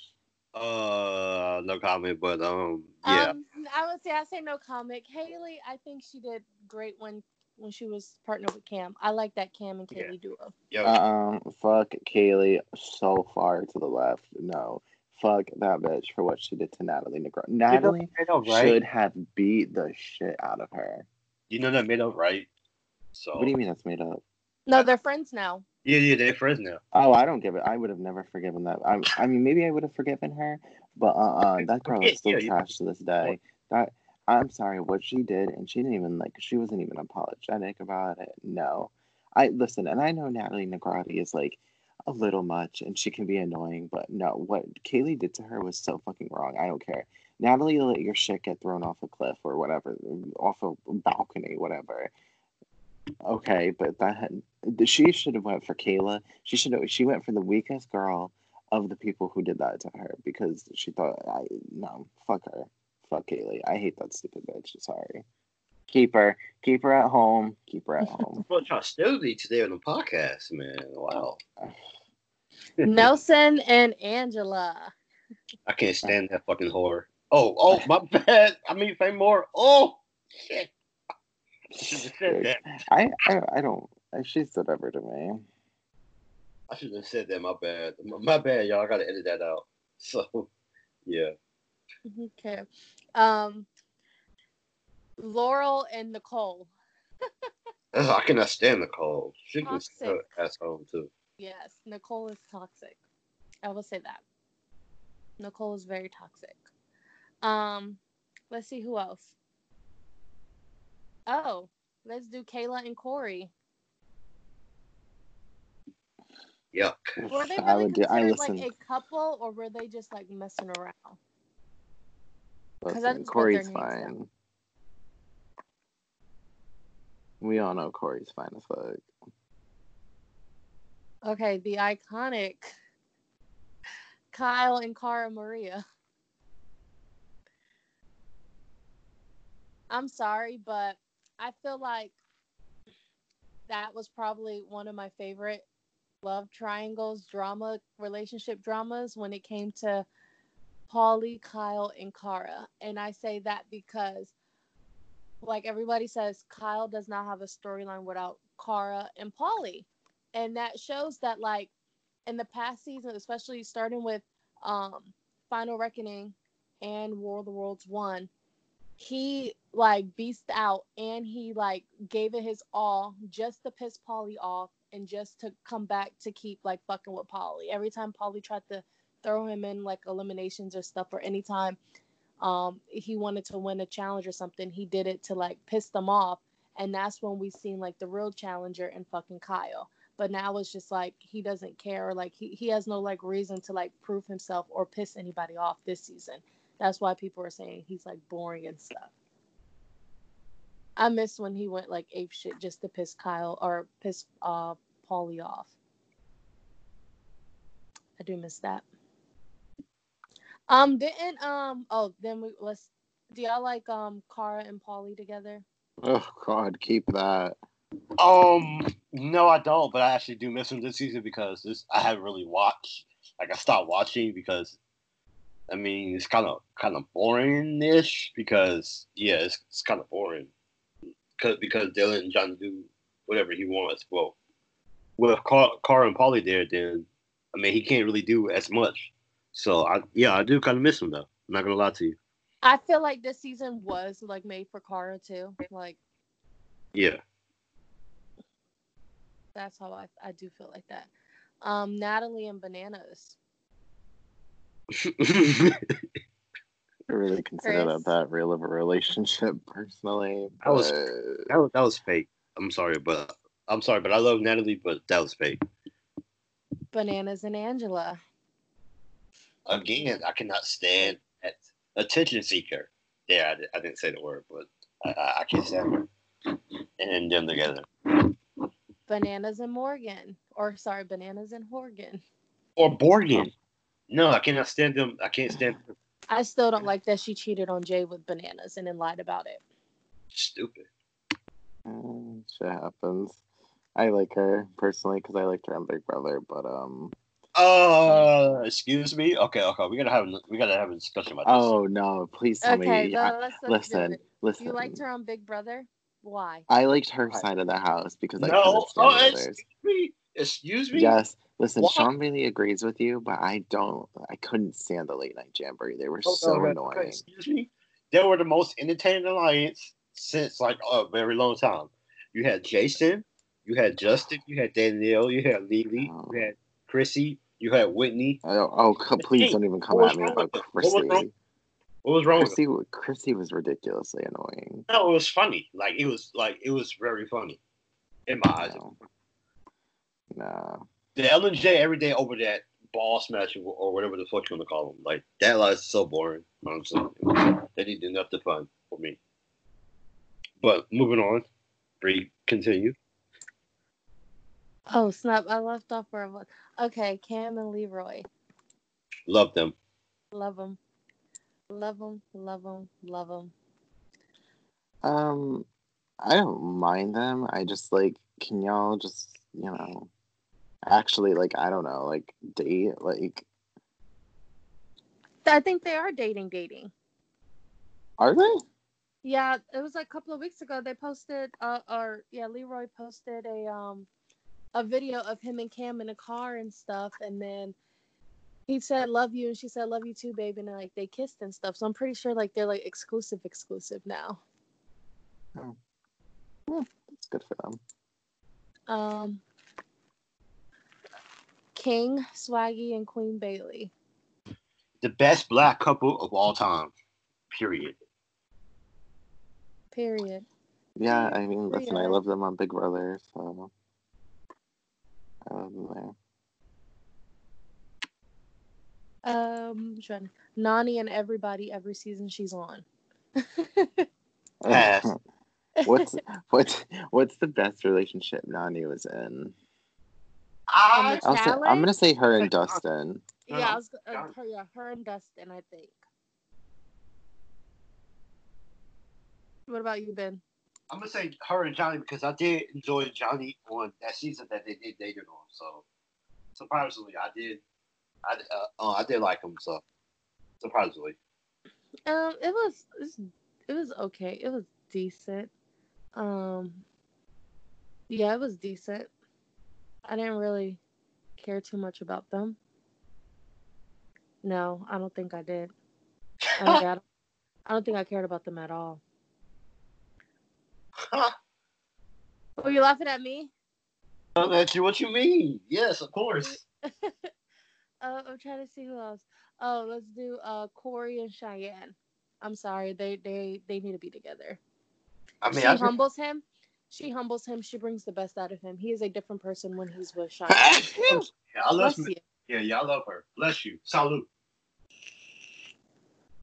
uh, no comment, but um, yeah. Um, I would say I say no comment. Haley, I think she did great when when she was partnered with Cam. I like that Cam and Yeah. Kaylee duo. Yo, Uh uh Fuck Kaylee so far to the left. No. Fuck that bitch for what she did to Natalie Negro. you know Natalie that made up right. should have beat the shit out of her. You know that made up right. So What do you mean that's made up? No, they're friends now. yeah, yeah, they're friends now. Oh, I don't give it. I would have never forgiven that. I, I mean, maybe I would have forgiven her, but uh, uh that girl is still Yeah, you- trash to this day. That I'm sorry, what she did, and she didn't even like. She wasn't even apologetic about it. No, I listen, and I know Natalie Negrotti is like a little much, and she can be annoying, but no, what Kaylee did to her was so fucking wrong. I don't care. Natalie, let your shit get thrown off a cliff or whatever, off a balcony, whatever. Okay, but that had, she should have went for Kayla. She should have. She went for the weakest girl of the people who did that to her because she thought, I no, fuck her, fuck Kaylee. I hate that stupid bitch. Sorry. Keep her, keep her at home. Keep her at home. Much hostility today on the podcast, man. Wow. Nelson and Angela. I can't stand that fucking whore. Oh, oh, my bad. I mean, Fame more. Oh, shit. I should have said that. I, I, I don't. She's whatever to me. I should have said that. My bad. My, my bad, y'all. I gotta edit that out. So, yeah. Okay. Um, Laurel and Nicole. Ugh, I cannot stand Nicole. She can Toxic. sit ass home too. Yes, Nicole is toxic. I will say that. Nicole is very toxic. Um, Let's see who else. Oh, let's do Kayla and Corey. Yuck. Were they I really would do. I considered listen. like a couple, or were they just like messing around? Listen Corey's fine. We all know Corey's fine as fuck. Okay, the iconic Kyle and Cara Maria. I'm sorry, but I feel like that was probably one of my favorite love triangles, drama, relationship dramas when it came to Paulie, Kyle, and Cara. And I say that because, like everybody says, Kyle does not have a storyline without Cara and Paulie. And that shows that, like, in the past season, especially starting with um, Final Reckoning and War of the Worlds 1, he like beast out and he like gave it his all just to piss Paulie off and just to come back to keep like fucking with Paulie. Every time Paulie tried to throw him in like eliminations or stuff, or anytime um he wanted to win a challenge or something, he did it to like piss them off. And that's when we seen like the real challenger and fucking Kyle. But now it's just like he doesn't care, like he, he has no like reason to like prove himself or piss anybody off this season. That's why people are saying he's like boring and stuff. I miss when he went like ape shit just to piss Kyle or piss uh Paulie off. I do miss that. Um, didn't um oh then we let's do y'all like um Cara and Paulie together? Oh God, keep that. Um, no, I don't. But I actually do miss them this season because this I haven't really watched. Like I stopped watching because, I mean, it's kind of kind of boring-ish because yeah, it's, it's kind of boring. Because because Dylan and John do whatever he wants. Well, with Car, Car and Paulie there, then I mean he can't really do as much. So I yeah, I do kind of miss him though. I'm not gonna lie to you. I feel like this season was like made for Cara too. Like Yeah. that's how I I do feel like that. Um, Natalie and Bananas. I really consider Chris? that that real of a relationship personally. That was- That was, that was fake. I'm sorry, but I'm sorry, but I love Natalie, but that was fake. Bananas and Angela. Again, I cannot stand that attention seeker. Yeah, I, I didn't say the word, but I, I, I can't stand her. And them together. Bananas and Morgan. Or sorry, Bananas and Horgan. Or Borgen. No, I cannot stand them. I can't stand them. I still don't like that she cheated on Jay with Bananas and then lied about it. Stupid. Mm, shit happens. I like her personally because I liked her on Big Brother, but um. Uh, excuse me. Okay, okay. We gotta have we gotta have a discussion about this. Oh no! Please tell Okay, me. so I- let's, let's do listen, it. listen. You liked her on Big Brother? Why? I liked her Right. side of the house because I no. couldn't stand Oh, the excuse others. me. Excuse me. Yes, listen. What? Sean really agrees with you, but I don't. I couldn't stand the late night jamboree. They were Oh, so okay, annoying. okay, Excuse me. They were the most entertaining alliance since like a very long time. You had Jason, you had Justin, you had Danielle, you had Lily, Oh. you had Chrissy, you had Whitney. Oh, oh please Hey, don't even come at me about it? What was wrong? Chrissy. What was wrong with? Chrissy, Chrissy was ridiculously annoying. No, it was funny. Like it was like it was very funny in my eyes. No. no. The Ellen J every day over that ball smash or- whatever the fuck you want to call them. Like that lie is so boring. Honestly, they to enough to fun for me. But moving on, Bree, continue. Oh snap! I left off where I was. Okay, Cam and Leroy. Love them. Love them. Love them. Love them. Love them. Um, I don't mind them. I just like, can y'all just, you know, actually, like, I don't know, like, date? Like, I think they are dating. Dating. are they? Yeah, it was like a couple of weeks ago. They posted, uh, or yeah, Leroy posted a um, a video of him and Cam in a car and stuff, and then he said "love you" and she said "love you too, baby," and like they kissed and stuff. So I'm pretty sure like they're like exclusive, exclusive now. It's good for them. Um, King Swaggy and Queen Bayley. The best black couple of all time. Period. Period. Yeah, I mean, listen, I love them on Big Brother, so I love there. Um, trying Nany and everybody every season she's on. Pass. what's what's what's the best relationship Nany was in? I, I'll say, I'm gonna say her and Dustin. yeah, I was, uh, her, yeah, her and Dustin, I think. What about you, Ben? I'm gonna say her and Johnny because I did enjoy Johnny on that season that they did dated on. So surprisingly, I did. I uh, uh, I did like him. So surprisingly, Um, it was it was, okay. It was decent. Um, yeah, it was decent. I didn't really care too much about them. No, I don't think I did. I, don't- I don't- I don't think I cared about them at all. Were you laughing at me? At you. What you mean? Yes, of course. Uh, I'm trying to see who else. Oh, let's do uh Corey and Cheyenne. I'm sorry, they they they need to be together. I mean, she I humbles him. She humbles him. She brings the best out of him. He is a different person when he's with Cheyenne. yeah, I love Bless you. Yeah, yeah, I love her. Bless you. Salute.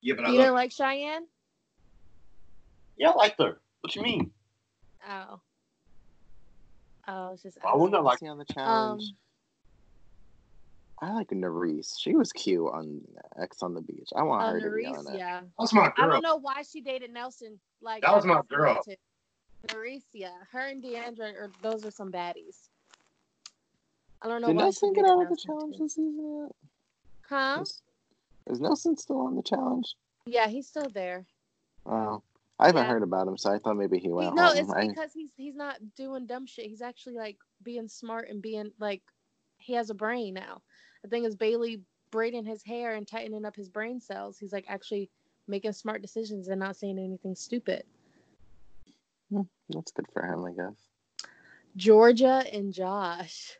Yeah, but I You love. didn't like Cheyenne? Yeah, I liked her. What you mean? Oh. Oh, it's just. I wouldn't have liked. See on the Um, challenge. I like Nurys. She was cute on Ex on the beach. I want uh, her to be on it. yeah. That's my girl. I don't know why she dated Nelson. Like That was my girl. wanted. Nurys, yeah. Her and Deandra, are, those are some baddies. I don't know Did why Nelson get out of the challenge too. this season yet? Huh? Is, is Nelson still on the challenge? Yeah, he's still there. Oh, I haven't Yeah. heard about him, so I thought maybe he He- went no, home. it's I- because he's he's not doing dumb shit. He's actually like being smart and being like he has a brain now. The thing is Bayley braiding his hair and tightening up his brain cells. He's like actually making smart decisions and not saying anything stupid. Hmm, that's good for him, I guess. Georgia and Josh.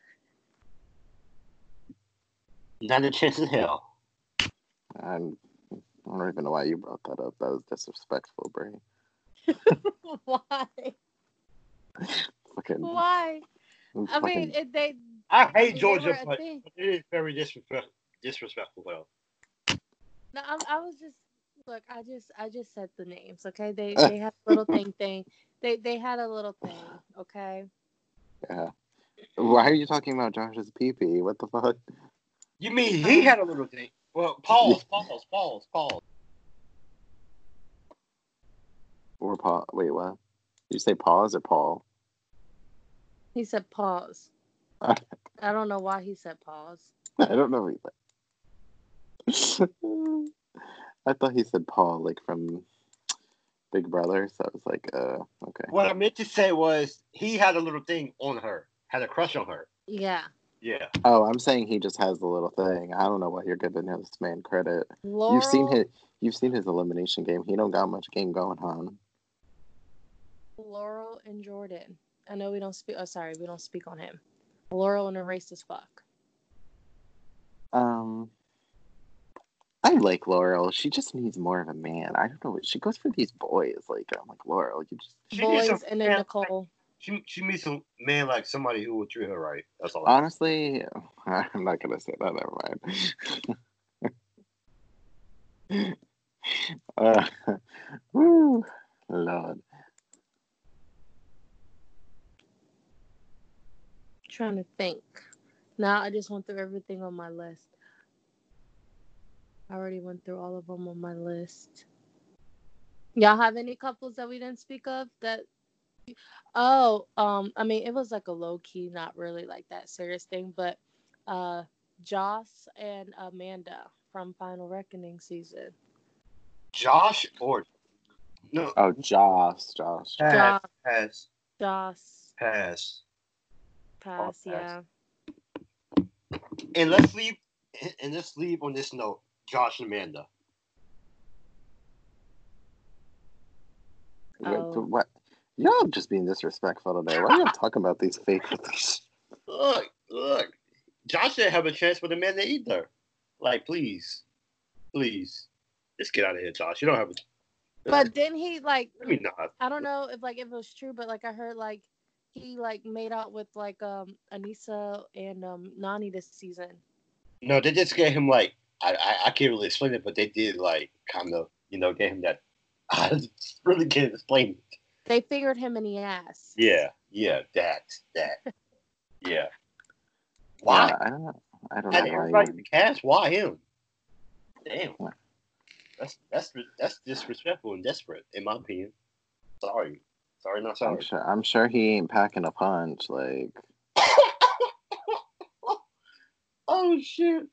Not a chance in hell. I'm, I don't even know why you brought that up. That was disrespectful, Bray. Why? Fucking, Why? I mean, it, they. I I hate Georgia, but it is very disrespect, disrespectful. Though. No, I, I was just look. I just I just said the names. Okay, they they had a little thing thing. They they had a little thing. Okay. yeah. Why are you talking about Josh's pee-pee? What the fuck? You mean he um, had a little thing? Well, pause, pause, pause, pause. Or Paul? Wait, what? Did you say pause or Paul? He said pause. I don't know why he said pause. I don't know either. I thought he said Paul, like from Big Brother. So I was like, uh, okay. What I meant to say was he had a little thing on her, had a crush on her. Yeah. Yeah. Oh, I'm saying he just has the little thing. I don't know why you're giving this man credit. Laurel, You've seen his, you've seen his elimination game. He don't got much game going on. Laurel and Jordan. I know we don't speak. Oh, sorry, we don't speak on him. Laurel and erased as fuck. Um, I like Laurel. She just needs more of a man. I don't know. She goes for these boys. Like I'm like Laurel. You just Boys and then Nicole. She she meets a man like somebody who would treat her right. That's all. honestly, I'm not gonna say that. Never mind. uh, woo, Lord. trying to think. Now I just went through everything on my list. I already went through all of them on my list. Y'all have any couples that we didn't speak of that? Oh, um, I mean, it was like a low key, not really like that serious thing, but uh, Joss and Amanda from Final Reckoning season. Josh or no Oh, Joss, Josh. pass Josh, pass Joss, pass. pass, pass. yeah. And let's leave and let's leave on this note. Josh and Amanda. What, What? Y'all just being disrespectful today. Why are you talking about these fake? Look, look. Josh didn't have a chance with Amanda either. Like, please, please, just get out of here, Josh. You don't have a. But then he like Maybe not. I don't know if like if it was true, but like I heard like he like made out with like um Aneesa and um Nany this season. No, they just gave him like I, I I can't really explain it, but they did like kind of you know gave him that. I really can't explain it. They fingered him in the ass. Yeah, yeah, that that. Yeah. Why? Yeah, I don't know. I don't know why. everybody you- in the cast. Why him? Damn. That's that's that's disrespectful and desperate, in my opinion. Sorry, sorry, not I'm sorry. sure. I'm sure he ain't packing a punch. Like, oh shit!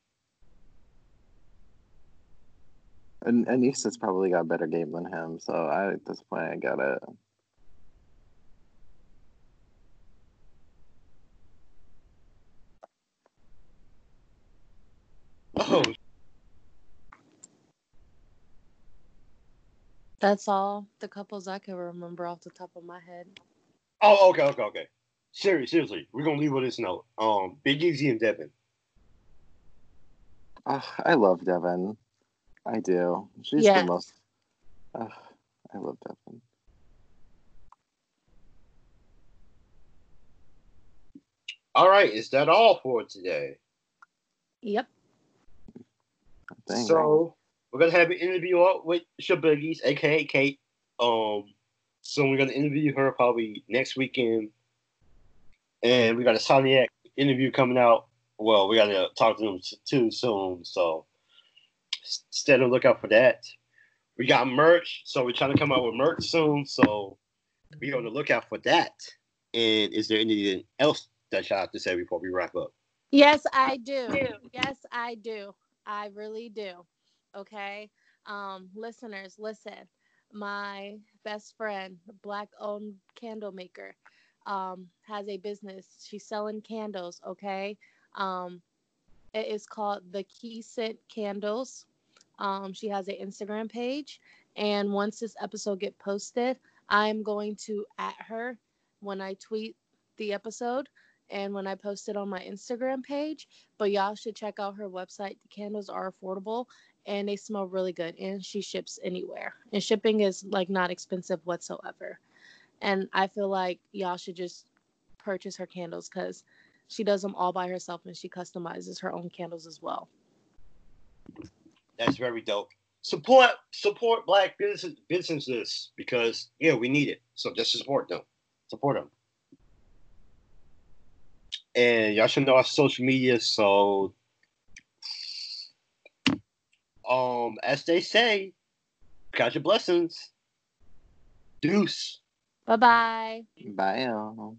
and Aneesa's probably got a better game than him. So I, at this point, I get it. Oh, That's all the couples I can remember off the top of my head. oh, okay, okay, okay. Seriously, seriously, we're gonna leave with this note. Um, Big Easy and Devin. Ugh, I love Devin. I do. She's Yes. the most. Ugh, I love Devin. All right, is that all for today? Yep. I think. So we're gonna have an interview up with Shaboogies, aka Kate. Um, so we're gonna interview her probably next weekend, and we got a Soniac interview coming out. Well, we gotta talk to them too soon, so s- stay on the lookout for that. We got merch, so we're trying to come out with merch soon. So be on the lookout for that. And is there anything else that y'all have to say before we wrap up? Yes, I do. Yes, I do. I really do. Okay. Um, listeners, listen. My best friend, black owned candle maker, um, has a business. She's selling candles, okay? Um, it is called the Key Scent Candles. Um, she has an Instagram page, and once this episode get posted, I'm going to at her when I tweet the episode and when I post it on my Instagram page. But y'all should check out her website. The candles are affordable and they smell really good, and she ships anywhere. And shipping is like not expensive whatsoever. And I feel like y'all should just purchase her candles because she does them all by herself and she customizes her own candles as well. That's very dope. Support support black business businesses because yeah, we need it. So just support them. Support them. And y'all should know our social media. So um as they say, count your blessings. Deuce. Bye bye. Bye. y'all.